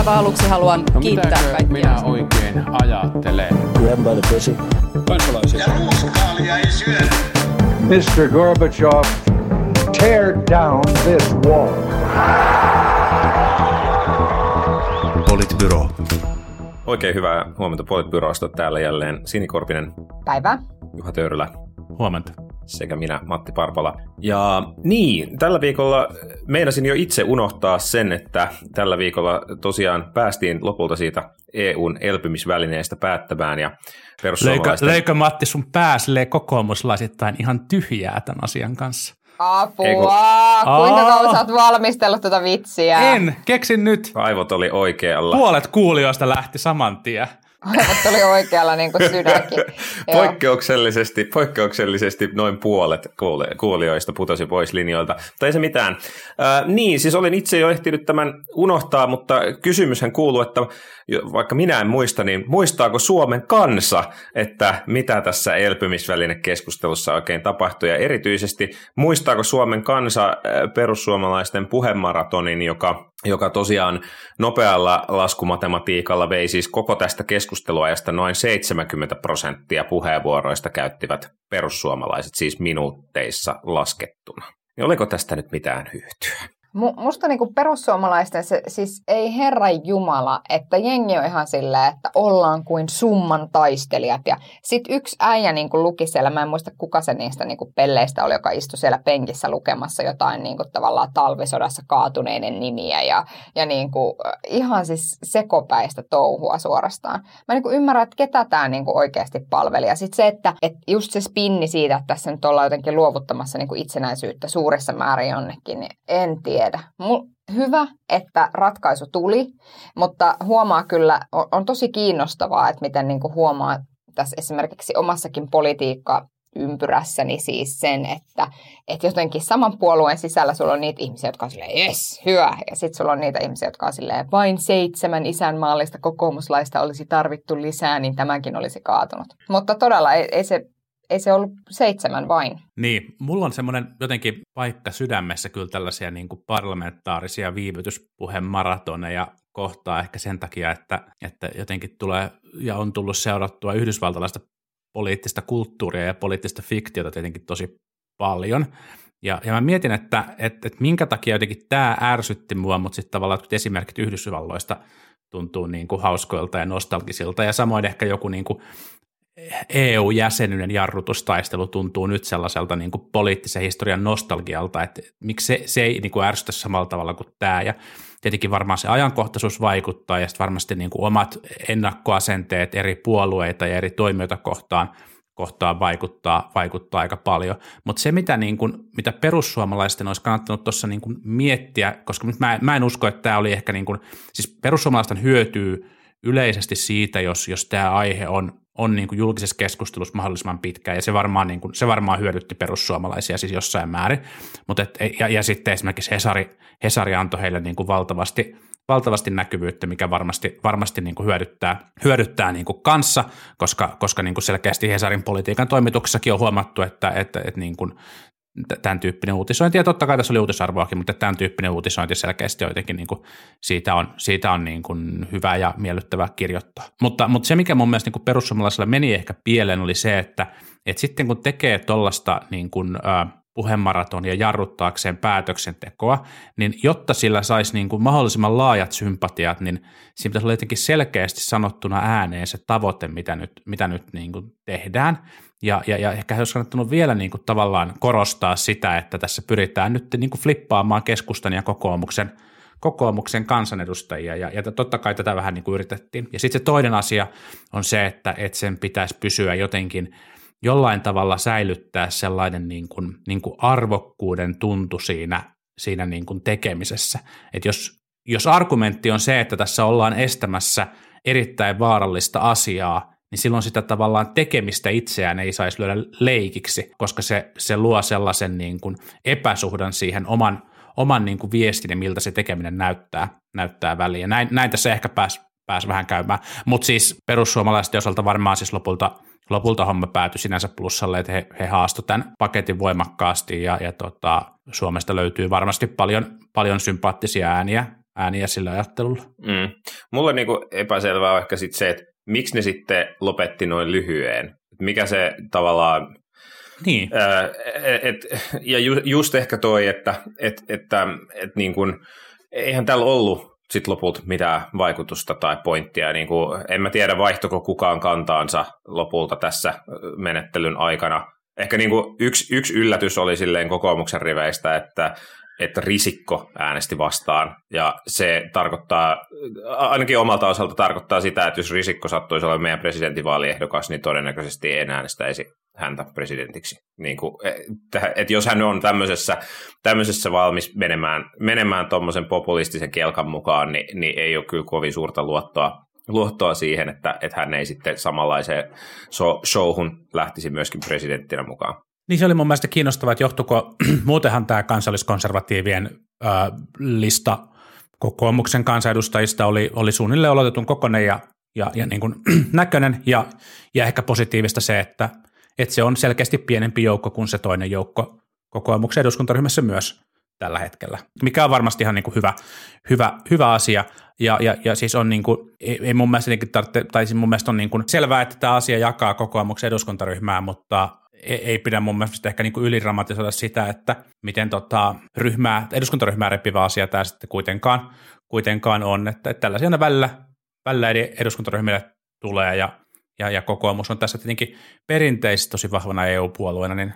aivan aluksi haluan No kiittää kaikkia. minä oikein ajattelen? Grab by the pussy. Kansalaisia. Ja ruuskaalia ei syödä. Mr. Gorbachev, tear down this wall. Politbyro. Oikein hyvää huomenta Politbyrosta. Täällä jälleen Sinikorpinen, Päivää. Juha Töyrylä Huomenta. Sekä minä, Matti Parpala. Ja niin, tällä viikolla meinasin jo itse unohtaa sen, että tällä viikolla tosiaan päästiin lopulta siitä EUn elpymisvälineestä päättämään ja Löikö, perussuomalaisten... löikö Matti sun pää silleen kokoomuslaisittain ihan tyhjää tämän asian kanssa? Apua! Ei kun- Kuinka kauan sä oot valmistellut tätä vitsiä? En, keksin nyt. Aivot oli oikealla. Puolet kuulijoista lähti saman tien. Aivot oli oikealla niin kuin sydänkin. Poikkeuksellisesti, poikkeuksellisesti noin puolet kuuli- kuulijoista putosi pois linjoilta. Mutta ei se mitään. Ää, niin, siis olin itse jo ehtinyt tämän unohtaa, mutta kysymyshän kuuluu, että vaikka minä en muista, niin muistaako Suomen kansa, että mitä tässä elpymisvälinekeskustelussa oikein tapahtui, ja erityisesti muistaako Suomen kansa perussuomalaisten puhemaratonin, joka, joka tosiaan nopealla laskumatematiikalla vei siis koko tästä keskusteluajasta noin 70 prosenttia puheenvuoroista käyttivät perussuomalaiset, siis minuutteissa laskettuna. Niin oliko tästä nyt mitään hyötyä? Mu- musta niinku perussuomalaisten se, siis ei herra jumala, että jengi on ihan silleen, että ollaan kuin summan taistelijat. Ja sit yksi äijä niinku luki siellä, mä en muista kuka se niistä niinku pelleistä oli, joka istui siellä penkissä lukemassa jotain niinku tavallaan talvisodassa kaatuneiden nimiä. Ja, ja niinku, äh, ihan siis sekopäistä touhua suorastaan. Mä niinku ymmärrän, että ketä tämä niinku oikeasti palveli. Ja sit se, että et just se spinni siitä, että tässä nyt ollaan jotenkin luovuttamassa niinku itsenäisyyttä suurissa määrin jonnekin, niin en tiedä. Mul, hyvä, että ratkaisu tuli, mutta huomaa kyllä, on, on tosi kiinnostavaa, että miten niinku huomaa tässä esimerkiksi omassakin politiikka ympyrässäni siis sen, että, että jotenkin saman puolueen sisällä sulla on niitä ihmisiä, jotka on silleen, yes, hyvä. Ja sitten sulla on niitä ihmisiä, jotka on silleen, vain seitsemän isänmaallista kokoomuslaista olisi tarvittu lisää, niin tämäkin olisi kaatunut. Mutta todella ei, ei, se, ei se ollut seitsemän vain. Niin, mulla on semmoinen jotenkin paikka sydämessä kyllä tällaisia niin kuin parlamentaarisia viivytyspuhemaratoneja kohtaa ehkä sen takia, että, että jotenkin tulee ja on tullut seurattua yhdysvaltalaista poliittista kulttuuria ja poliittista fiktiota tietenkin tosi paljon. Ja, ja mä mietin, että, että, että minkä takia jotenkin tämä ärsytti mua, mutta sitten tavallaan esimerkit Yhdysvalloista tuntuu niin kuin hauskoilta ja nostalgisilta, ja samoin ehkä joku niin kuin EU-jäsenyyden jarrutustaistelu tuntuu nyt sellaiselta niin kuin poliittisen historian nostalgialta, että miksi se, se ei niin kuin ärsytä samalla tavalla kuin tämä, ja tietenkin varmaan se ajankohtaisuus vaikuttaa, ja sitten varmasti niin kuin omat ennakkoasenteet eri puolueita ja eri toimijoita kohtaan, kohtaan vaikuttaa, vaikuttaa aika paljon. Mutta se, mitä, niin kun, mitä perussuomalaisten olisi kannattanut tuossa niin kun miettiä, koska mä, mä en usko, että tämä oli ehkä, niin kun, siis perussuomalaisten hyötyy yleisesti siitä, jos, jos tämä aihe on, on niin kuin julkisessa keskustelussa mahdollisimman pitkään, ja se varmaan, niin kuin, se varmaan hyödytti perussuomalaisia siis jossain määrin. Mut et, ja, ja sitten esimerkiksi Hesari, Hesari antoi heille niin kuin valtavasti, valtavasti näkyvyyttä, mikä varmasti, varmasti niin kuin hyödyttää, hyödyttää niin kuin kanssa, koska, koska niin kuin selkeästi Hesarin politiikan toimituksessakin on huomattu, että, että, että niin kuin tämän tyyppinen uutisointi, ja totta kai tässä oli uutisarvoakin, mutta tämän tyyppinen uutisointi selkeästi jotenkin niin kuin siitä on, siitä on niin kuin hyvä ja miellyttävä kirjoittaa. Mutta, mutta se, mikä mun mielestä niin perussuomalaisella meni ehkä pieleen, oli se, että, että sitten kun tekee tuollaista niin kuin, äh, puhemaratonia jarruttaakseen päätöksentekoa, niin jotta sillä saisi niin kuin mahdollisimman laajat sympatiat, niin siinä pitäisi olla jotenkin selkeästi sanottuna ääneen se tavoite, mitä nyt, mitä nyt niin kuin tehdään. Ja, ja, ja ehkä olisi kannattanut vielä niin kuin tavallaan korostaa sitä, että tässä pyritään nyt niin kuin flippaamaan keskustan ja kokoomuksen, kokoomuksen kansanedustajia, ja, ja totta kai tätä vähän niin kuin yritettiin. Ja sitten se toinen asia on se, että, että sen pitäisi pysyä jotenkin jollain tavalla säilyttää sellainen niin kuin, niin kuin arvokkuuden tuntu siinä, siinä niin kuin tekemisessä. Että jos, jos argumentti on se, että tässä ollaan estämässä erittäin vaarallista asiaa, niin silloin sitä tavallaan tekemistä itseään ei saisi lyödä leikiksi, koska se, se luo sellaisen niin kuin epäsuhdan siihen oman, oman niin kuin viestin ja miltä se tekeminen näyttää, näyttää väliin. Näin, näin tässä ehkä pääsi pääs vähän käymään. Mutta siis perussuomalaisten osalta varmaan siis lopulta, lopulta homma päätyi sinänsä plussalle, että he, he haastoivat tämän paketin voimakkaasti ja, ja tota, Suomesta löytyy varmasti paljon, paljon sympaattisia ääniä, ääniä sillä ajattelulla. Mm. Mulla on niinku epäselvää ehkä sit se, että miksi ne sitten lopetti noin lyhyeen. Mikä se tavallaan Niin, Ää, et, ja ju, just ehkä toi, että et, että et niin kun, eihän täällä ollut sit lopulta mitään vaikutusta tai pointtia. Niin kuin, en mä tiedä, vaihtoko kukaan kantaansa lopulta tässä menettelyn aikana. Ehkä niin kuin yksi, yksi yllätys oli silleen kokoomuksen riveistä, että, että Risikko äänesti vastaan. Ja se tarkoittaa, ainakin omalta osalta tarkoittaa sitä, että jos Risikko sattuisi olemaan meidän presidentinvaaliehdokas, niin todennäköisesti en äänestäisi häntä presidentiksi. Niin kuin, että jos hän on tämmöisessä, tämmöisessä valmis menemään, menemään tuommoisen populistisen kelkan mukaan, niin, niin ei ole kyllä kovin suurta luottoa, luottoa siihen, että, että hän ei sitten samanlaiseen showhun lähtisi myöskin presidenttinä mukaan. Niin se oli mun mielestä kiinnostavaa, että johtuko muutenhan tämä kansalliskonservatiivien ää, lista kokoomuksen kansanedustajista oli, oli suunnilleen olotetun kokonen ja, ja, ja niin kuin näköinen ja, ja ehkä positiivista se, että, että se on selkeästi pienempi joukko kuin se toinen joukko kokoomuksen eduskuntaryhmässä myös tällä hetkellä, mikä on varmasti ihan niin kuin hyvä, hyvä, hyvä asia. Ja, ja, ja siis on niin kuin, ei, mun mielestä, tarvitse, tai siis mun mielestä on niin kuin selvää, että tämä asia jakaa kokoomuksen eduskuntaryhmää, mutta ei, ei pidä mun mielestä ehkä niin kuin ylidramatisoida sitä, että miten tota ryhmää, eduskuntaryhmää repivä asia tämä sitten kuitenkaan, kuitenkaan on, että, että tällaisia välillä, välillä eduskuntaryhmille tulee ja, ja, ja kokoomus on tässä tietenkin perinteisesti tosi vahvana EU-puolueena, niin,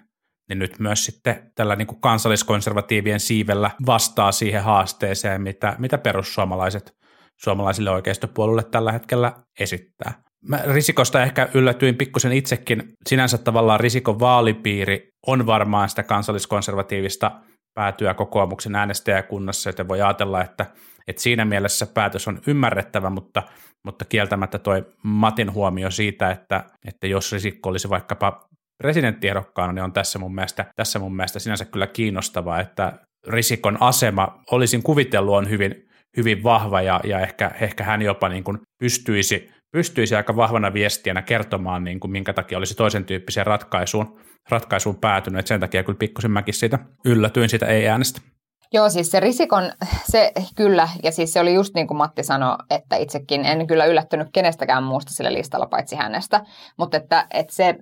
niin nyt myös sitten tällä niin kuin kansalliskonservatiivien siivellä vastaa siihen haasteeseen, mitä, mitä perussuomalaiset suomalaisille oikeistopuolueille tällä hetkellä esittää. Mä Risikosta ehkä yllätyin pikkusen itsekin. Sinänsä tavallaan Risikon vaalipiiri on varmaan sitä kansalliskonservatiivista päätyä kokoomuksen äänestäjäkunnassa, joten voi ajatella, että, että siinä mielessä päätös on ymmärrettävä, mutta, mutta kieltämättä toi Matin huomio siitä, että, että jos Risikko olisi vaikkapa presidenttiehdokkaana, niin on tässä mun mielestä, tässä mun mielestä sinänsä kyllä kiinnostavaa, että Risikon asema, olisin kuvitellut, on hyvin, hyvin vahva ja, ja ehkä, ehkä hän jopa niin kuin pystyisi pystyisi aika vahvana viestiänä kertomaan, niin kuin minkä takia olisi toisen tyyppiseen ratkaisuun, ratkaisuun päätynyt. Et sen takia kyllä pikkusen mäkin siitä yllätyin sitä ei-äänestä. Joo, siis se Risikon, se kyllä, ja siis se oli just niin kuin Matti sanoi, että itsekin en kyllä yllättynyt kenestäkään muusta sillä listalla paitsi hänestä, mutta että, että se,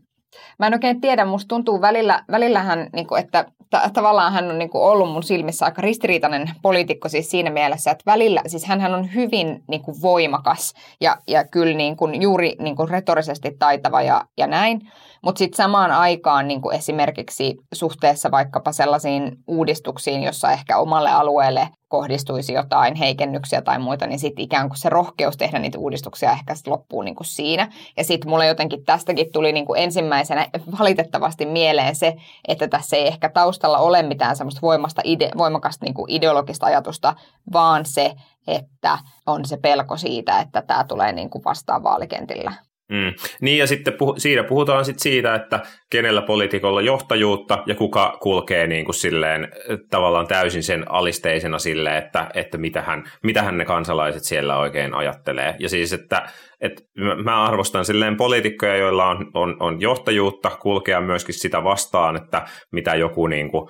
mä en oikein tiedä, musta tuntuu välillä, välillähän, niin kuin, että t- tavallaan hän on niin kuin ollut mun silmissä aika ristiriitainen poliitikko siis siinä mielessä, että välillä, siis hän on hyvin niin kuin voimakas ja, ja kyllä niin kuin juuri niin kuin retorisesti taitava ja, ja näin, mutta sitten samaan aikaan niin kuin esimerkiksi suhteessa vaikkapa sellaisiin uudistuksiin, jossa ehkä omalle alueelle kohdistuisi jotain heikennyksiä tai muita, niin sitten ikään kuin se rohkeus tehdä niitä uudistuksia ehkä sit loppuu niin kuin siinä. Ja sitten mulle jotenkin tästäkin tuli niin kuin ensimmäisenä valitettavasti mieleen se, että tässä ei ehkä taustalla ole mitään semmoista voimasta ide- voimakasta niin kuin ideologista ajatusta, vaan se, että on se pelko siitä, että tämä tulee niin kuin vastaan vaalikentillä. Mm. Niin ja sitten puh- siinä puhutaan sit siitä, että kenellä poliitikolla johtajuutta ja kuka kulkee niin kuin silleen, tavallaan täysin sen alisteisena sille, että, että mitähän, mitähän ne kansalaiset siellä oikein ajattelee. Ja siis, että, että mä arvostan silleen poliitikkoja, joilla on, on, on johtajuutta kulkea myöskin sitä vastaan, että mitä joku niin kuin,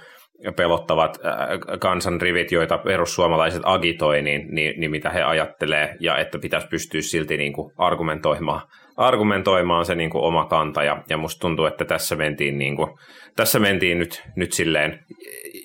pelottavat kansanrivit, joita perussuomalaiset agitoi, niin, niin, niin mitä he ajattelee, ja että pitäisi pystyä silti niin kuin argumentoimaan argumentoimaan se niin kuin oma kanta ja, ja musta tuntuu, että tässä mentiin, niin kuin, tässä mentiin nyt, nyt silleen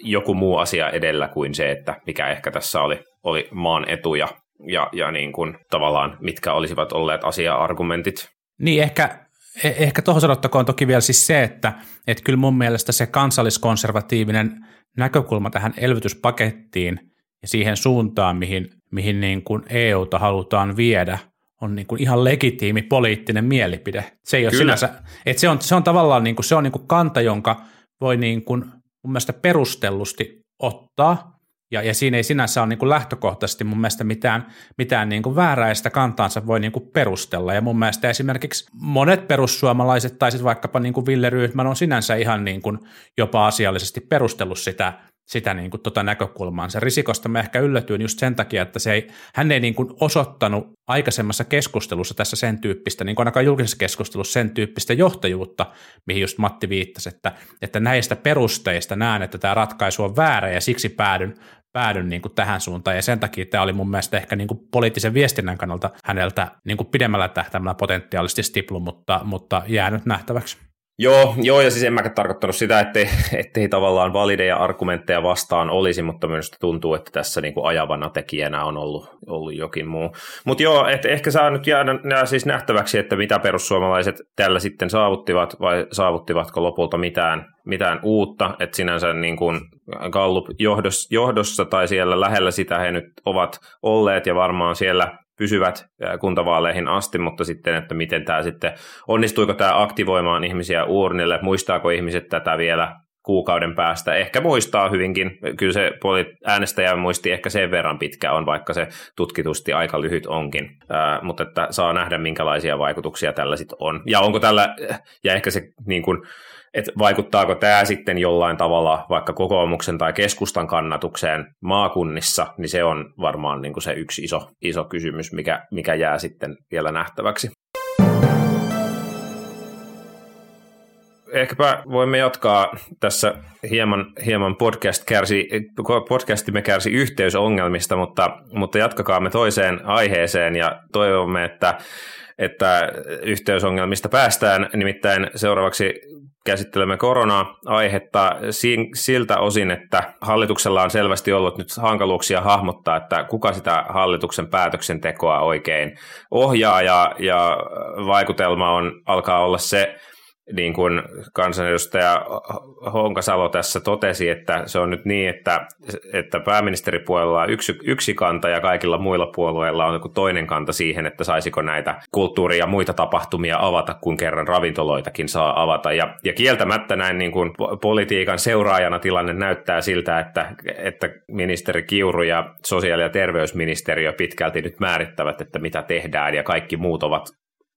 joku muu asia edellä kuin se, että mikä ehkä tässä oli, oli maan etu ja, ja, ja niin kuin, tavallaan mitkä olisivat olleet asia-argumentit. Niin ehkä, e- ehkä tuohon sanottakoon toki vielä siis se, että, että kyllä mun mielestä se kansalliskonservatiivinen näkökulma tähän elvytyspakettiin ja siihen suuntaan, mihin, mihin niin kuin EUta halutaan viedä – on niin kuin ihan legitiimi poliittinen mielipide. Se ei ole sinänsä, että se on, se on tavallaan niin kuin, se on niin kuin kanta, jonka voi niin kuin mun mielestä perustellusti ottaa, ja, ja siinä ei sinänsä ole niin kuin lähtökohtaisesti mun mielestä mitään, mitään niin kuin vääräistä kantaansa voi niin kuin perustella. Ja mun mielestä esimerkiksi monet perussuomalaiset tai sitten vaikkapa niin kuin Ville Ryhmän on sinänsä ihan niin kuin jopa asiallisesti perustellut sitä sitä niin kuin, tota näkökulmaansa. Risikosta mä ehkä yllätyin just sen takia, että se ei, hän ei niin kuin osoittanut aikaisemmassa keskustelussa tässä sen tyyppistä, niin kuin ainakaan julkisessa keskustelussa sen tyyppistä johtajuutta, mihin just Matti viittasi, että, että näistä perusteista näen, että tämä ratkaisu on väärä ja siksi päädyn, päädy niin kuin tähän suuntaan, ja sen takia tämä oli mun mielestä ehkä niin kuin poliittisen viestinnän kannalta häneltä niin kuin pidemmällä tähtäimellä potentiaalisesti stiplu, mutta, mutta jäänyt nähtäväksi. Joo, joo, ja siis en mäkään tarkoittanut sitä, ettei, ettei tavallaan valideja argumentteja vastaan olisi, mutta myös tuntuu, että tässä niin kuin ajavana tekijänä on ollut, ollut jokin muu. Mutta joo, et ehkä saa nyt jäädä jää siis nähtäväksi, että mitä perussuomalaiset tällä sitten saavuttivat, vai saavuttivatko lopulta mitään, mitään uutta, että sinänsä niin kuin Gallup johdossa, johdossa tai siellä lähellä sitä he nyt ovat olleet, ja varmaan siellä pysyvät kuntavaaleihin asti, mutta sitten, että miten tämä sitten, onnistuiko tämä aktivoimaan ihmisiä uurnille, muistaako ihmiset tätä vielä kuukauden päästä. Ehkä muistaa hyvinkin, kyllä se äänestäjä muisti ehkä sen verran pitkä on, vaikka se tutkitusti aika lyhyt onkin, Ää, mutta että saa nähdä minkälaisia vaikutuksia tällä sitten on. Ja onko tällä, ja ehkä se niin kuin, että vaikuttaako tämä sitten jollain tavalla vaikka kokoomuksen tai keskustan kannatukseen maakunnissa, niin se on varmaan niin kuin se yksi iso, iso kysymys, mikä, mikä jää sitten vielä nähtäväksi. Ehkäpä voimme jatkaa tässä hieman, hieman podcast kärsi, podcastimme kärsi yhteysongelmista, mutta, mutta jatkakaamme toiseen aiheeseen ja toivomme, että että yhteysongelmista päästään. Nimittäin seuraavaksi käsittelemme korona-aihetta siltä osin, että hallituksella on selvästi ollut nyt hankaluuksia hahmottaa, että kuka sitä hallituksen päätöksentekoa oikein ohjaa ja, ja vaikutelma on, alkaa olla se, niin kuin kansanedustaja Honkasalo tässä totesi, että se on nyt niin, että, että pääministeripuolella on yksi, yksi kanta ja kaikilla muilla puolueilla on joku toinen kanta siihen, että saisiko näitä kulttuuri- ja muita tapahtumia avata, kun kerran ravintoloitakin saa avata. Ja, ja kieltämättä näin niin kuin politiikan seuraajana tilanne näyttää siltä, että, että ministeri Kiuru ja sosiaali- ja terveysministeriö pitkälti nyt määrittävät, että mitä tehdään ja kaikki muut ovat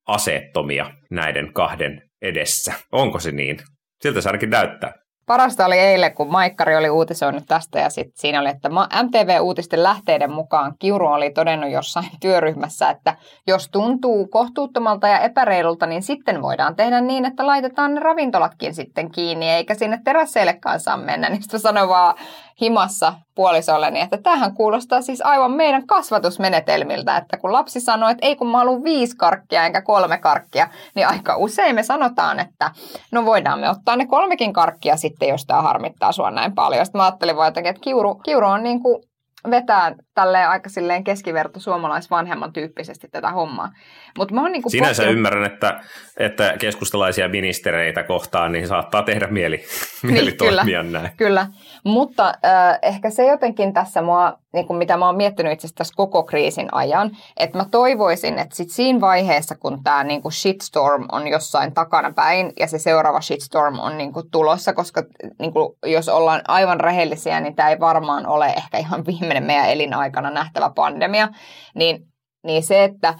aseettomia näiden kahden edessä. Onko se niin? Siltä se ainakin näyttää. Parasta oli eilen, kun Maikkari oli uutisoinut tästä ja sitten siinä oli, että MTV-uutisten lähteiden mukaan Kiuru oli todennut jossain työryhmässä, että jos tuntuu kohtuuttomalta ja epäreilulta, niin sitten voidaan tehdä niin, että laitetaan ne ravintolatkin sitten kiinni, eikä sinne terasseillekaan saa mennä. Niin sitten sanoi vaan himassa puolisolleni, että tähän kuulostaa siis aivan meidän kasvatusmenetelmiltä, että kun lapsi sanoo, että ei kun mä haluan viisi karkkia enkä kolme karkkia, niin aika usein me sanotaan, että no voidaan me ottaa ne kolmekin karkkia sitten, jos tämä harmittaa sua näin paljon. Sitten mä ajattelin vaan jotenkin, että kiuru, kiuru on niin kuin vetää tälleen aika silleen keskiverto suomalaisvanhemman tyyppisesti tätä hommaa. Mut mä oon niinku Sinänsä pohtinut... ymmärrän, että, että keskustalaisia ministereitä kohtaan niin saattaa tehdä mieli, mieli niin, toimia kyllä, näin. Kyllä, mutta äh, ehkä se jotenkin tässä mua, niin kuin mitä mä oon miettinyt itse asiassa koko kriisin ajan, että mä toivoisin, että sit siinä vaiheessa, kun tämä niin kuin shitstorm on jossain takana päin ja se seuraava shitstorm on niin kuin tulossa, koska niin kuin, jos ollaan aivan rehellisiä, niin tämä ei varmaan ole ehkä ihan viimeinen meidän elinaikana nähtävä pandemia, niin, niin se, että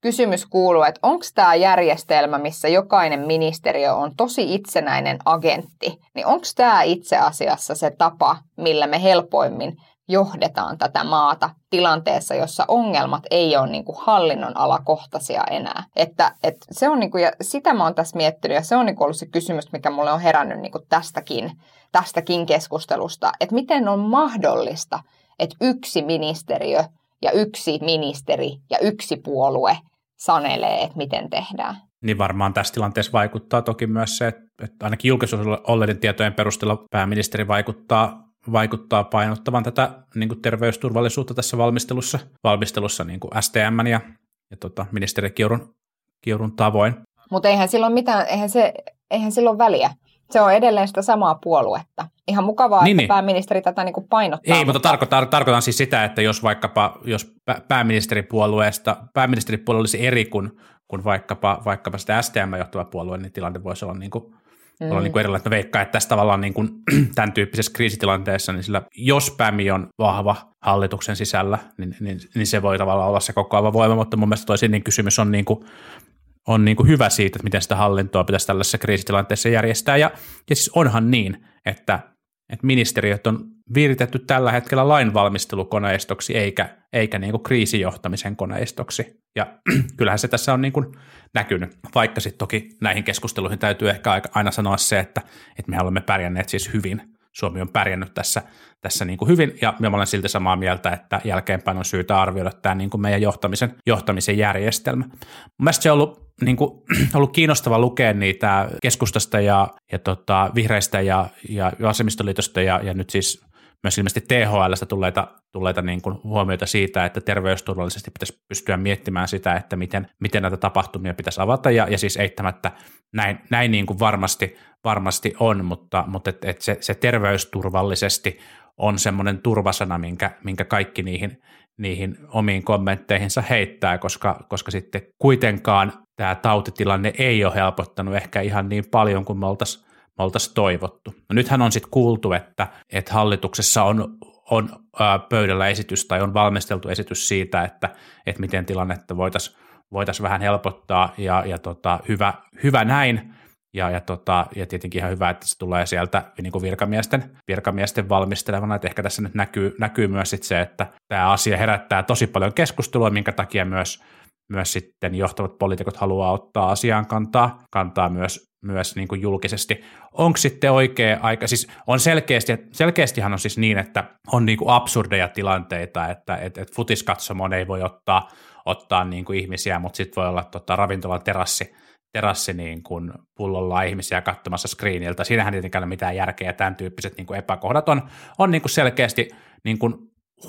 kysymys kuuluu, että onko tämä järjestelmä, missä jokainen ministeriö on tosi itsenäinen agentti, niin onko tämä itse asiassa se tapa, millä me helpoimmin johdetaan tätä maata tilanteessa, jossa ongelmat ei ole niin kuin hallinnon alakohtaisia enää. Että, että se on niin kuin, ja sitä mä oon tässä miettinyt, ja se on niin kuin ollut se kysymys, mikä mulle on herännyt niin kuin tästäkin, tästäkin keskustelusta, että miten on mahdollista, että yksi ministeriö ja yksi ministeri ja yksi puolue sanelee, että miten tehdään. Niin varmaan tässä tilanteessa vaikuttaa toki myös se, että, ainakin julkisuudessa olleiden tietojen perusteella pääministeri vaikuttaa, vaikuttaa painottavan tätä niin kuin terveysturvallisuutta tässä valmistelussa, valmistelussa niin kuin STM ja, ja tota, ministeri Kiurun, Kiurun tavoin. Mutta eihän silloin mitään, eihän, se, eihän silloin väliä. Se on edelleen sitä samaa puoluetta. Ihan mukavaa, niin, että niin. pääministeri tätä niin kuin painottaa. Ei, mutta, mutta tarkoitan, tarkoitan siis sitä, että jos vaikkapa jos pääministeripuolueesta, pääministeripuolue olisi eri kuin, kuin vaikkapa, vaikkapa sitä STM-johtava puolue, niin tilanne voisi olla niin kuin, mm. olla niin kuin erilainen. Veikkaa, että tässä tavallaan niin kuin, tämän tyyppisessä kriisitilanteessa, niin sillä, jos päämi on vahva hallituksen sisällä, niin, niin, niin se voi tavallaan olla se kokoava voima, mutta mun mielestä toisin niin kysymys on niin kuin, on niin kuin hyvä siitä, että miten sitä hallintoa pitäisi tällaisessa kriisitilanteessa järjestää. Ja, ja siis onhan niin, että, että ministeriöt on viritetty tällä hetkellä lainvalmistelukoneistoksi eikä, eikä niin kuin kriisijohtamisen koneistoksi. Ja kyllähän se tässä on niin kuin näkynyt, vaikka sitten toki näihin keskusteluihin täytyy ehkä aina sanoa se, että, että me olemme pärjänneet siis hyvin Suomi on pärjännyt tässä, tässä niin kuin hyvin, ja mä olen silti samaa mieltä, että jälkeenpäin on syytä arvioida tämä niin kuin meidän johtamisen, johtamisen järjestelmä. Mielestäni se on ollut, niin kuin, ollut kiinnostava lukea niitä keskustasta ja, ja tota, vihreistä ja, ja vasemmistoliitosta ja, ja nyt siis myös ilmeisesti THLstä tulleita, tulleita niin kuin huomioita siitä, että terveysturvallisesti pitäisi pystyä miettimään sitä, että miten, miten näitä tapahtumia pitäisi avata, ja, ja siis eittämättä näin, näin niin kuin varmasti, varmasti on, mutta, mutta et, et se, se terveysturvallisesti on semmoinen turvasana, minkä, minkä kaikki niihin, niihin omiin kommentteihinsa heittää, koska, koska sitten kuitenkaan tämä tautitilanne ei ole helpottanut ehkä ihan niin paljon kuin me oltaisiin me oltaisiin toivottu. No nythän on sitten kuultu, että, että hallituksessa on, on pöydällä esitys tai on valmisteltu esitys siitä, että, että miten tilannetta voitaisiin voitais vähän helpottaa ja, ja tota, hyvä, hyvä näin. Ja, ja, tota, ja tietenkin ihan hyvä, että se tulee sieltä niin kuin virkamiesten, virkamiesten valmistelevana, että ehkä tässä nyt näkyy, näkyy myös sit se, että tämä asia herättää tosi paljon keskustelua, minkä takia myös, myös sitten johtavat poliitikot haluaa ottaa asiaan kantaa, kantaa myös, myös niin kuin julkisesti. Onko sitten oikea aika, siis on selkeästi, selkeästihan on siis niin, että on niin kuin absurdeja tilanteita, että et, et futiskatsomoon ei voi ottaa, ottaa niin kuin ihmisiä, mutta sitten voi olla tota, ravintolan terassi, terassi niin kuin pullolla ihmisiä katsomassa screeniltä. Siinähän tietenkään ole mitään järkeä, tämän tyyppiset niin kuin epäkohdat on, on niin kuin selkeästi niin kuin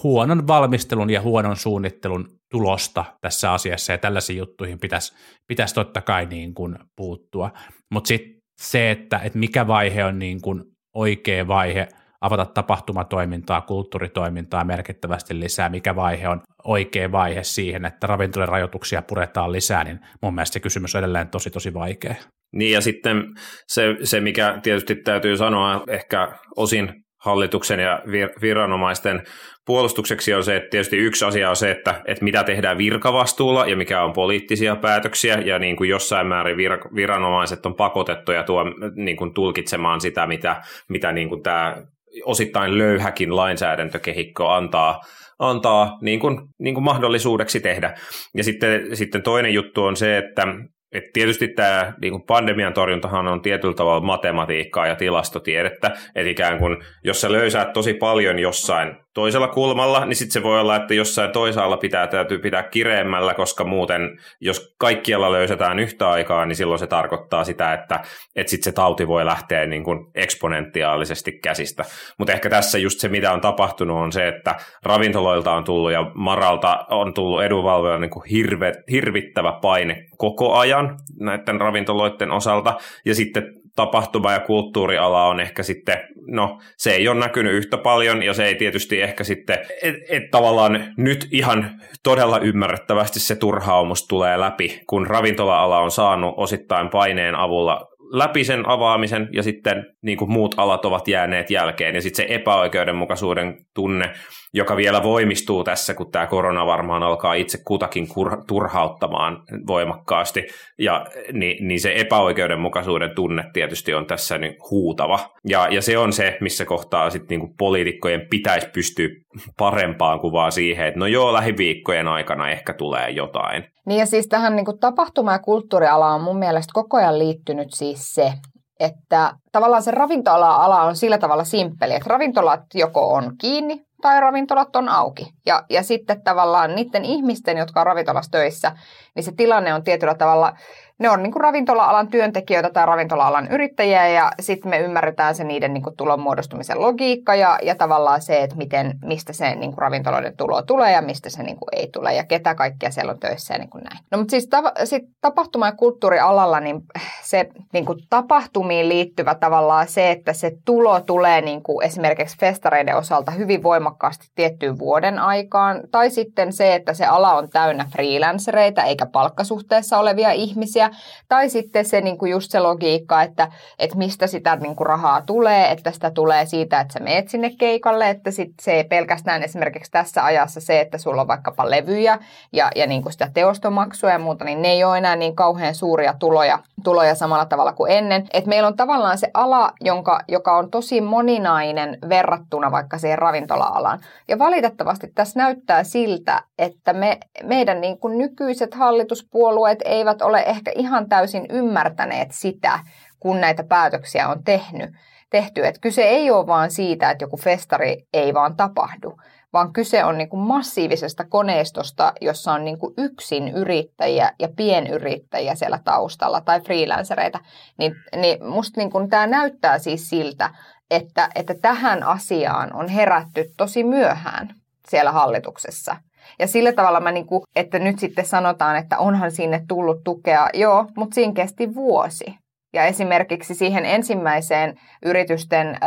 huonon valmistelun ja huonon suunnittelun tulosta tässä asiassa, ja tällaisiin juttuihin pitäisi, pitäisi totta kai niin kuin puuttua. Mutta sitten se, että, että mikä vaihe on niin kuin oikea vaihe avata tapahtumatoimintaa, kulttuuritoimintaa merkittävästi lisää, mikä vaihe on oikea vaihe siihen, että ravintoloiden rajoituksia puretaan lisää, niin mun mielestä se kysymys on edelleen tosi tosi vaikea. Niin ja sitten se, se mikä tietysti täytyy sanoa ehkä osin hallituksen ja viranomaisten puolustukseksi on se, että tietysti yksi asia on se, että, että mitä tehdään virkavastuulla ja mikä on poliittisia päätöksiä, ja niin kuin jossain määrin vir- viranomaiset on pakotettuja tuo, niin kuin tulkitsemaan sitä, mitä, mitä niin kuin tämä osittain löyhäkin lainsäädäntökehikko antaa, antaa niin kuin, niin kuin mahdollisuudeksi tehdä. Ja sitten, sitten toinen juttu on se, että et tietysti tämä niin pandemian torjuntahan on tietyllä tavalla matematiikkaa ja tilastotiedettä, eli ikään kuin jos sä löysäät tosi paljon jossain toisella kulmalla, niin sitten se voi olla, että jossain toisaalla pitää, täytyy pitää kireemmällä, koska muuten, jos kaikkialla löysätään yhtä aikaa, niin silloin se tarkoittaa sitä, että, että sitten se tauti voi lähteä niin kuin eksponentiaalisesti käsistä. Mutta ehkä tässä just se, mitä on tapahtunut, on se, että ravintoloilta on tullut ja Maralta on tullut edunvalvoja niin kuin hirve, hirvittävä paine koko ajan näiden ravintoloiden osalta, ja sitten tapahtuma- ja kulttuuriala on ehkä sitten, no se ei ole näkynyt yhtä paljon ja se ei tietysti ehkä sitten, että et tavallaan nyt ihan todella ymmärrettävästi se turhaumus tulee läpi, kun ravintola-ala on saanut osittain paineen avulla läpi sen avaamisen ja sitten niin kuin muut alat ovat jääneet jälkeen ja sitten se epäoikeudenmukaisuuden tunne joka vielä voimistuu tässä, kun tämä korona varmaan alkaa itse kutakin kur- turhauttamaan voimakkaasti, ja niin, niin se epäoikeudenmukaisuuden tunne tietysti on tässä niin huutava. Ja, ja se on se, missä kohtaa sitten niin poliitikkojen pitäisi pystyä parempaan kuvaan siihen, että no joo, lähiviikkojen aikana ehkä tulee jotain. Niin ja siis tähän niin kuin tapahtuma- ja kulttuurialaan on mun mielestä koko ajan liittynyt siis se, että tavallaan se ravintola-ala on sillä tavalla simppeli, että ravintolat joko on kiinni tai ravintolat on auki. Ja, ja sitten tavallaan niiden ihmisten, jotka on ravintolassa töissä, niin se tilanne on tietyllä tavalla ne on niin kuin ravintola-alan työntekijöitä tai ravintola-alan yrittäjiä ja sitten me ymmärretään se niiden niin kuin tulon muodostumisen logiikka ja, ja tavallaan se, että miten, mistä se niin kuin ravintoloiden tulo tulee ja mistä se niin kuin ei tule ja ketä kaikkia siellä on töissä ja niin kuin näin. No mutta siis ta- sit tapahtuma- ja kulttuurialalla niin se niin kuin tapahtumiin liittyvä tavallaan se, että se tulo tulee niin kuin esimerkiksi festareiden osalta hyvin voimakkaasti tiettyyn vuoden aikaan tai sitten se, että se ala on täynnä freelancereita eikä palkkasuhteessa olevia ihmisiä tai sitten se niin kuin just se logiikka, että, että mistä sitä niin kuin rahaa tulee, että sitä tulee siitä, että sä meet sinne keikalle, että sit se ei pelkästään esimerkiksi tässä ajassa se, että sulla on vaikkapa levyjä ja, ja niin kuin sitä teostomaksua ja muuta, niin ne ei ole enää niin kauhean suuria tuloja, tuloja samalla tavalla kuin ennen. Et meillä on tavallaan se ala, jonka, joka on tosi moninainen verrattuna vaikka siihen ravintola-alaan. Ja valitettavasti tässä näyttää siltä, että me, meidän niin kuin nykyiset hallituspuolueet eivät ole ehkä ihan täysin ymmärtäneet sitä, kun näitä päätöksiä on tehnyt, tehty. Että kyse ei ole vaan siitä, että joku festari ei vaan tapahdu, vaan kyse on niin kuin massiivisesta koneistosta, jossa on niin kuin yksin yrittäjiä ja pienyrittäjiä siellä taustalla tai freelancereita. Niin, niin musta niin kuin tämä näyttää siis siltä, että, että tähän asiaan on herätty tosi myöhään siellä hallituksessa. Ja sillä tavalla mä, niin kuin, että nyt sitten sanotaan, että onhan sinne tullut tukea, joo, mutta siinä kesti vuosi. Ja esimerkiksi siihen ensimmäiseen yritysten ö,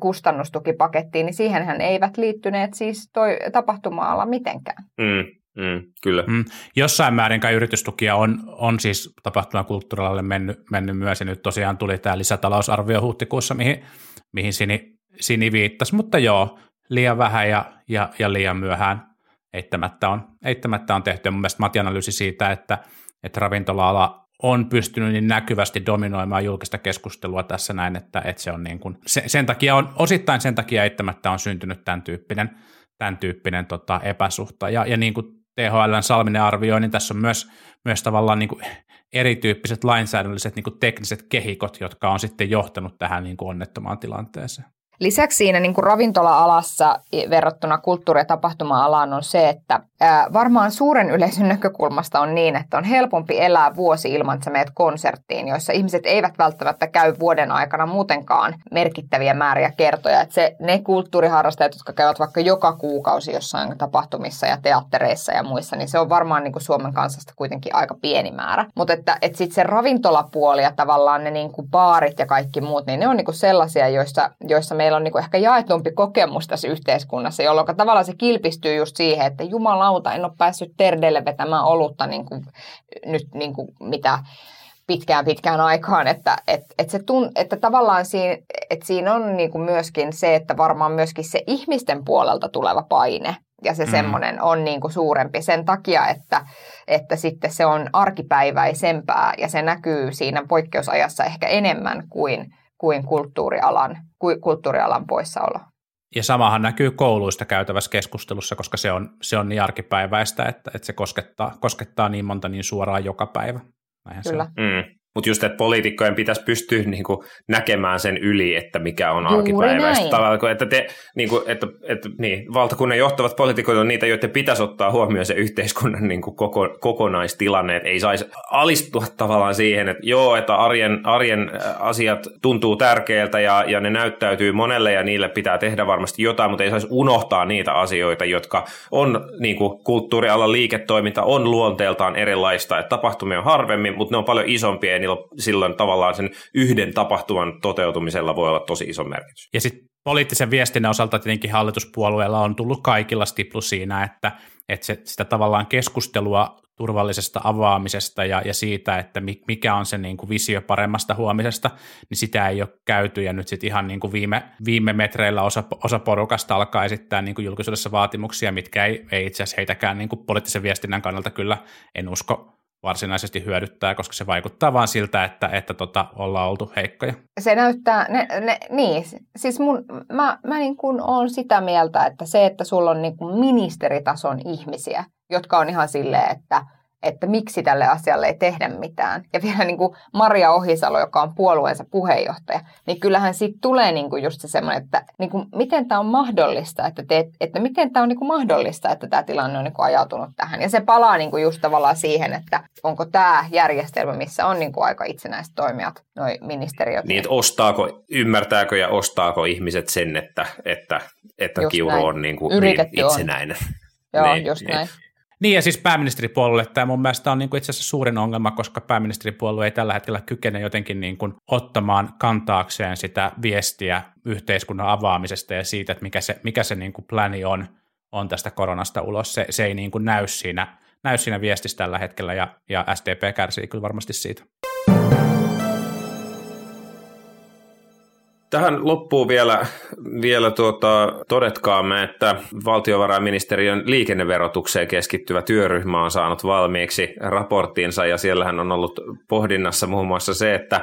kustannustukipakettiin, niin siihenhän eivät liittyneet siis toi tapahtuma-ala mitenkään. Mm, mm, kyllä. Mm. Jossain määrin kai yritystukia on, on siis tapahtumakulttuurialalle mennyt, mennyt myös, ja nyt tosiaan tuli tämä lisätalousarvio huhtikuussa, mihin, mihin Sini, Sini viittasi, mutta joo, liian vähän ja, ja, ja liian myöhään eittämättä on, eittämättä on tehty. Ja mun mielestä Matti analyysi siitä, että, että ravintola-ala on pystynyt niin näkyvästi dominoimaan julkista keskustelua tässä näin, että, että se on niin kuin, se, sen takia on, osittain sen takia eittämättä on syntynyt tämän tyyppinen, tämän tyyppinen tota, epäsuhta. Ja, ja niin kuin THLn Salminen arvioi, niin tässä on myös, myös tavallaan niin kuin erityyppiset lainsäädännölliset niin kuin tekniset kehikot, jotka on sitten johtanut tähän niin kuin onnettomaan tilanteeseen. Lisäksi siinä niin kuin ravintola-alassa verrattuna kulttuuri- ja tapahtuma-alaan on se, että varmaan suuren yleisön näkökulmasta on niin, että on helpompi elää vuosi ilman, että sä meet konserttiin, joissa ihmiset eivät välttämättä käy vuoden aikana muutenkaan merkittäviä määriä kertoja. Että se, ne kulttuuriharrastajat, jotka käyvät vaikka joka kuukausi jossain tapahtumissa ja teattereissa ja muissa, niin se on varmaan niin kuin Suomen kansasta kuitenkin aika pieni määrä. Mutta että, että sitten se ravintolapuoli ja tavallaan ne niin kuin baarit ja kaikki muut, niin ne on niin kuin sellaisia, joissa, joissa meillä on niin kuin ehkä jaetumpi kokemus tässä yhteiskunnassa, jolloin tavallaan se kilpistyy just siihen, että jumalauta, en ole päässyt terdeille vetämään olutta niin kuin, nyt niin kuin mitä pitkään pitkään aikaan, että, että, että, se tun, että tavallaan siinä, että siinä on niin kuin myöskin se, että varmaan myöskin se ihmisten puolelta tuleva paine ja se mm. semmoinen on niin kuin suurempi sen takia, että, että sitten se on arkipäiväisempää ja se näkyy siinä poikkeusajassa ehkä enemmän kuin, kuin kulttuurialan, kuin kulttuurialan poissaolo. Ja samahan näkyy kouluista käytävässä keskustelussa, koska se on, se on niin arkipäiväistä, että, että se koskettaa, koskettaa niin monta niin suoraan joka päivä. Näinhän Kyllä. Se on. Mm. Mutta just, että poliitikkojen pitäisi pystyä niinku näkemään sen yli, että mikä on arkipäiväistä. Tavallaan, että, te, niinku, että, että niin, valtakunnan johtavat poliitikot on niitä, joiden pitäisi ottaa huomioon se yhteiskunnan niinku koko, kokonaistilanne, että ei saisi alistua tavallaan siihen, että joo, että arjen, arjen asiat tuntuu tärkeältä ja, ja ne näyttäytyy monelle ja niille pitää tehdä varmasti jotain, mutta ei saisi unohtaa niitä asioita, jotka on niinku, kulttuurialan liiketoiminta on luonteeltaan erilaista, että tapahtumia on harvemmin, mutta ne on paljon isompia silloin tavallaan sen yhden tapahtuman toteutumisella voi olla tosi iso merkitys. Ja sitten poliittisen viestinnän osalta tietenkin hallituspuolueella on tullut kaikilla stiplu siinä, että, että se, sitä tavallaan keskustelua turvallisesta avaamisesta ja, ja siitä, että mikä on se niin kuin visio paremmasta huomisesta, niin sitä ei ole käyty ja nyt sitten ihan niin kuin viime, viime metreillä osa, osa porukasta alkaa esittää niin kuin julkisuudessa vaatimuksia, mitkä ei, ei itse asiassa heitäkään niin kuin poliittisen viestinnän kannalta kyllä en usko varsinaisesti hyödyttää, koska se vaikuttaa vaan siltä, että, että tota, ollaan oltu heikkoja. Se näyttää, ne, ne, niin, siis mun, mä, mä niin kuin olen sitä mieltä, että se, että sulla on niin kuin ministeritason ihmisiä, jotka on ihan silleen, että – että miksi tälle asialle ei tehdä mitään. Ja vielä niin kuin Maria Ohisalo, joka on puolueensa puheenjohtaja, niin kyllähän siitä tulee niin kuin just se semmoinen, että niin kuin, miten tämä on mahdollista, että, te, että miten tämä on niin kuin mahdollista, että tämä tilanne on niin kuin ajautunut tähän. Ja se palaa niin kuin just tavallaan siihen, että onko tämä järjestelmä, missä on niin kuin aika itsenäiset toimijat, noi ministeriöt. Niin, että ostaako, ymmärtääkö ja ostaako ihmiset sen, että, että, että Kiuru näin. on niin kuin niin itsenäinen. On. Joo, niin, just niin. näin. Niin ja siis pääministeripuolueelle tämä mun mielestä on niin kuin itse asiassa suurin ongelma, koska pääministeripuolue ei tällä hetkellä kykene jotenkin niin kuin ottamaan kantaakseen sitä viestiä yhteiskunnan avaamisesta ja siitä, että mikä se, mikä se niin kuin pläni on, on tästä koronasta ulos. Se, se ei niin kuin näy, siinä, näy siinä viestissä tällä hetkellä ja, ja SDP kärsii kyllä varmasti siitä. Tähän loppuu vielä, vielä tuota, todetkaamme, että valtiovarainministeriön liikenneverotukseen keskittyvä työryhmä on saanut valmiiksi raporttinsa ja siellähän on ollut pohdinnassa muun muassa se, että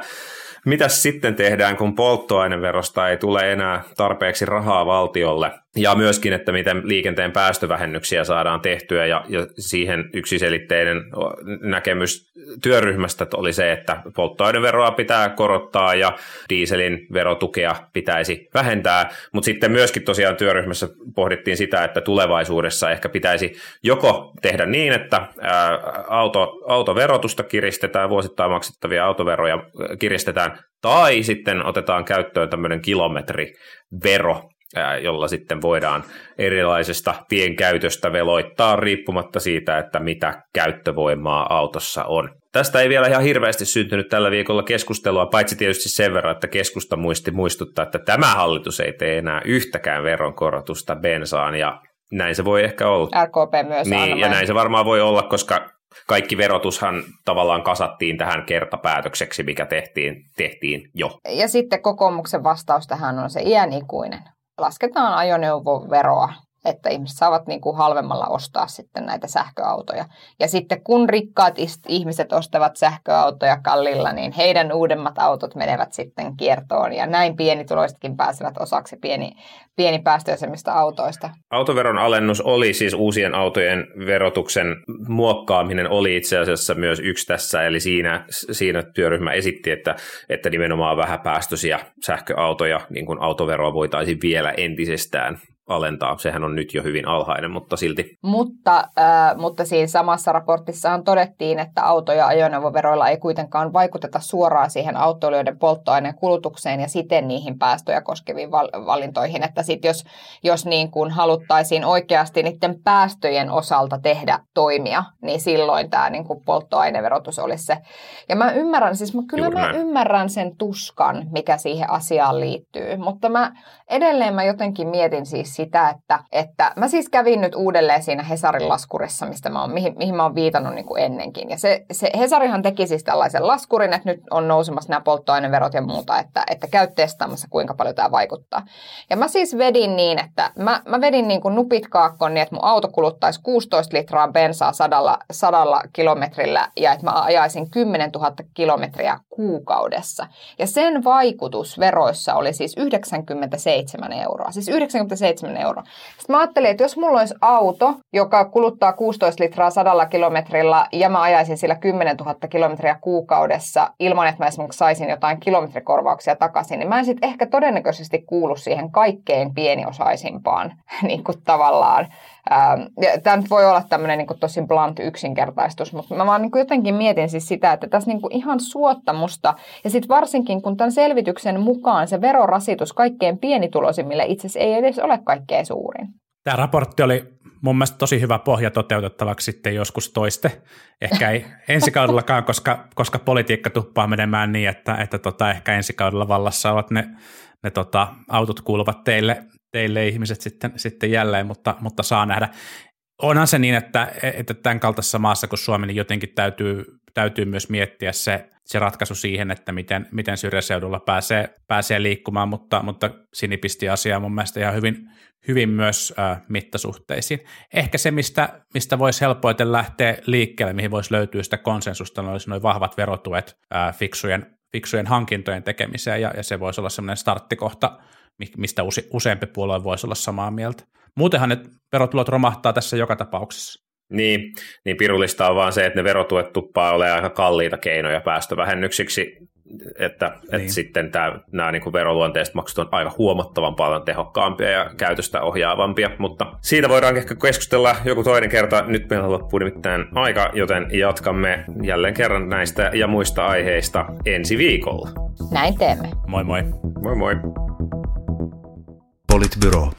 mitä sitten tehdään, kun polttoaineverosta ei tule enää tarpeeksi rahaa valtiolle. Ja myöskin, että miten liikenteen päästövähennyksiä saadaan tehtyä, ja, ja siihen yksiselitteinen näkemys työryhmästä oli se, että polttoaineveroa pitää korottaa ja dieselin verotukea pitäisi vähentää, mutta sitten myöskin tosiaan työryhmässä pohdittiin sitä, että tulevaisuudessa ehkä pitäisi joko tehdä niin, että auto, autoverotusta kiristetään, vuosittain maksettavia autoveroja kiristetään, tai sitten otetaan käyttöön tämmöinen kilometrivero, jolla sitten voidaan erilaisesta pienkäytöstä veloittaa riippumatta siitä, että mitä käyttövoimaa autossa on. Tästä ei vielä ihan hirveästi syntynyt tällä viikolla keskustelua, paitsi tietysti sen verran, että keskusta muisti muistuttaa, että tämä hallitus ei tee enää yhtäkään veronkorotusta bensaan, ja näin se voi ehkä olla. RKP myös. Niin, ja näin se varmaan voi olla, koska kaikki verotushan tavallaan kasattiin tähän kertapäätökseksi, mikä tehtiin, tehtiin jo. Ja sitten kokoomuksen vastaus tähän on se iänikuinen lasketaan ajoneuvoveroa, että ihmiset saavat niin kuin halvemmalla ostaa sitten näitä sähköautoja. Ja sitten kun rikkaat ihmiset ostavat sähköautoja kallilla, niin heidän uudemmat autot menevät sitten kiertoon ja näin pienituloisetkin pääsevät osaksi pieni, pienipäästöisemmistä autoista. Autoveron alennus oli siis uusien autojen verotuksen muokkaaminen oli itse asiassa myös yksi tässä, eli siinä, siinä työryhmä esitti, että, että nimenomaan vähäpäästöisiä sähköautoja, niin kuin autoveroa voitaisiin vielä entisestään alentaa. Sehän on nyt jo hyvin alhainen, mutta silti. Mutta, äh, mutta siinä samassa raportissahan todettiin, että auto- ja ajoneuvoveroilla ei kuitenkaan vaikuteta suoraan siihen autoilijoiden polttoaineen kulutukseen ja siten niihin päästöjä koskeviin val- valintoihin. Että sit jos, jos niin kuin haluttaisiin oikeasti niiden päästöjen osalta tehdä toimia, niin silloin tämä niin kuin polttoaineverotus olisi se. Ja mä ymmärrän, siis mä, kyllä Juuri mä näin. ymmärrän sen tuskan, mikä siihen asiaan liittyy, mutta mä edelleen mä jotenkin mietin siis sitä, että, että mä siis kävin nyt uudelleen siinä Hesarin laskurissa, mistä mä oon, mihin, mihin mä oon viitannut niin kuin ennenkin. Ja se, se Hesarihan teki siis tällaisen laskurin, että nyt on nousemassa nämä polttoaineverot ja muuta, että, että käy testaamassa, kuinka paljon tämä vaikuttaa. Ja mä siis vedin niin, että mä, mä vedin niin kuin nupit kaakkoon niin, että mun auto kuluttaisi 16 litraa bensaa sadalla, sadalla kilometrillä ja että mä ajaisin 10 000 kilometriä kuukaudessa. Ja sen vaikutus veroissa oli siis 97 euroa. Siis 97 7 euroa. Sitten mä ajattelin, että jos mulla olisi auto, joka kuluttaa 16 litraa sadalla kilometrillä ja mä ajaisin sillä 10 000 kilometriä kuukaudessa ilman, että mä esimerkiksi saisin jotain kilometrikorvauksia takaisin, niin mä en sitten ehkä todennäköisesti kuulu siihen kaikkein pieniosaisimpaan niin kuin tavallaan Tämä nyt voi olla tämmöinen niin tosi blunt yksinkertaistus, mutta mä vaan niin kuin jotenkin mietin siis sitä, että tässä niin kuin ihan suottamusta, ja sitten varsinkin kun tämän selvityksen mukaan se verorasitus kaikkein pienituloisimmille itse asiassa ei edes ole kaikkein suurin. Tämä raportti oli mun mielestä tosi hyvä pohja toteutettavaksi sitten joskus toiste. Ehkä ei ensi kaudellakaan, koska, koska politiikka tuppaa menemään niin, että, että tota, ehkä ensi kaudella vallassa ovat ne, ne tota, autot kuuluvat teille, teille ihmiset sitten, sitten jälleen, mutta, mutta saa nähdä. Onhan se niin, että, että tämän kaltaisessa maassa kuin Suomi, niin jotenkin täytyy, täytyy myös miettiä se, se ratkaisu siihen, että miten, miten syrjäseudulla pääsee, pääsee liikkumaan, mutta, mutta Sini pisti asiaa mun mielestä ihan hyvin, hyvin myös äh, mittasuhteisiin. Ehkä se, mistä, mistä voisi helpoiten lähteä liikkeelle, mihin voisi löytyä sitä konsensusta, olisi noin vahvat verotuet äh, fiksujen, fiksujen hankintojen tekemiseen, ja, ja se voisi olla semmoinen starttikohta mistä use, useampi puolue voisi olla samaa mieltä. Muutenhan ne verotulot romahtaa tässä joka tapauksessa. Niin, niin pirullista on vaan se, että ne verotuet tuppaa olemaan aika kalliita keinoja päästövähennyksiksi, että, niin. että sitten tämä, nämä niin kuin veroluonteiset maksut on aika huomattavan paljon tehokkaampia ja käytöstä ohjaavampia, mutta siitä voidaan ehkä keskustella joku toinen kerta. Nyt meillä loppuu nimittäin aika, joten jatkamme jälleen kerran näistä ja muista aiheista ensi viikolla. Näin teemme. Moi moi. Moi moi. Politbüro.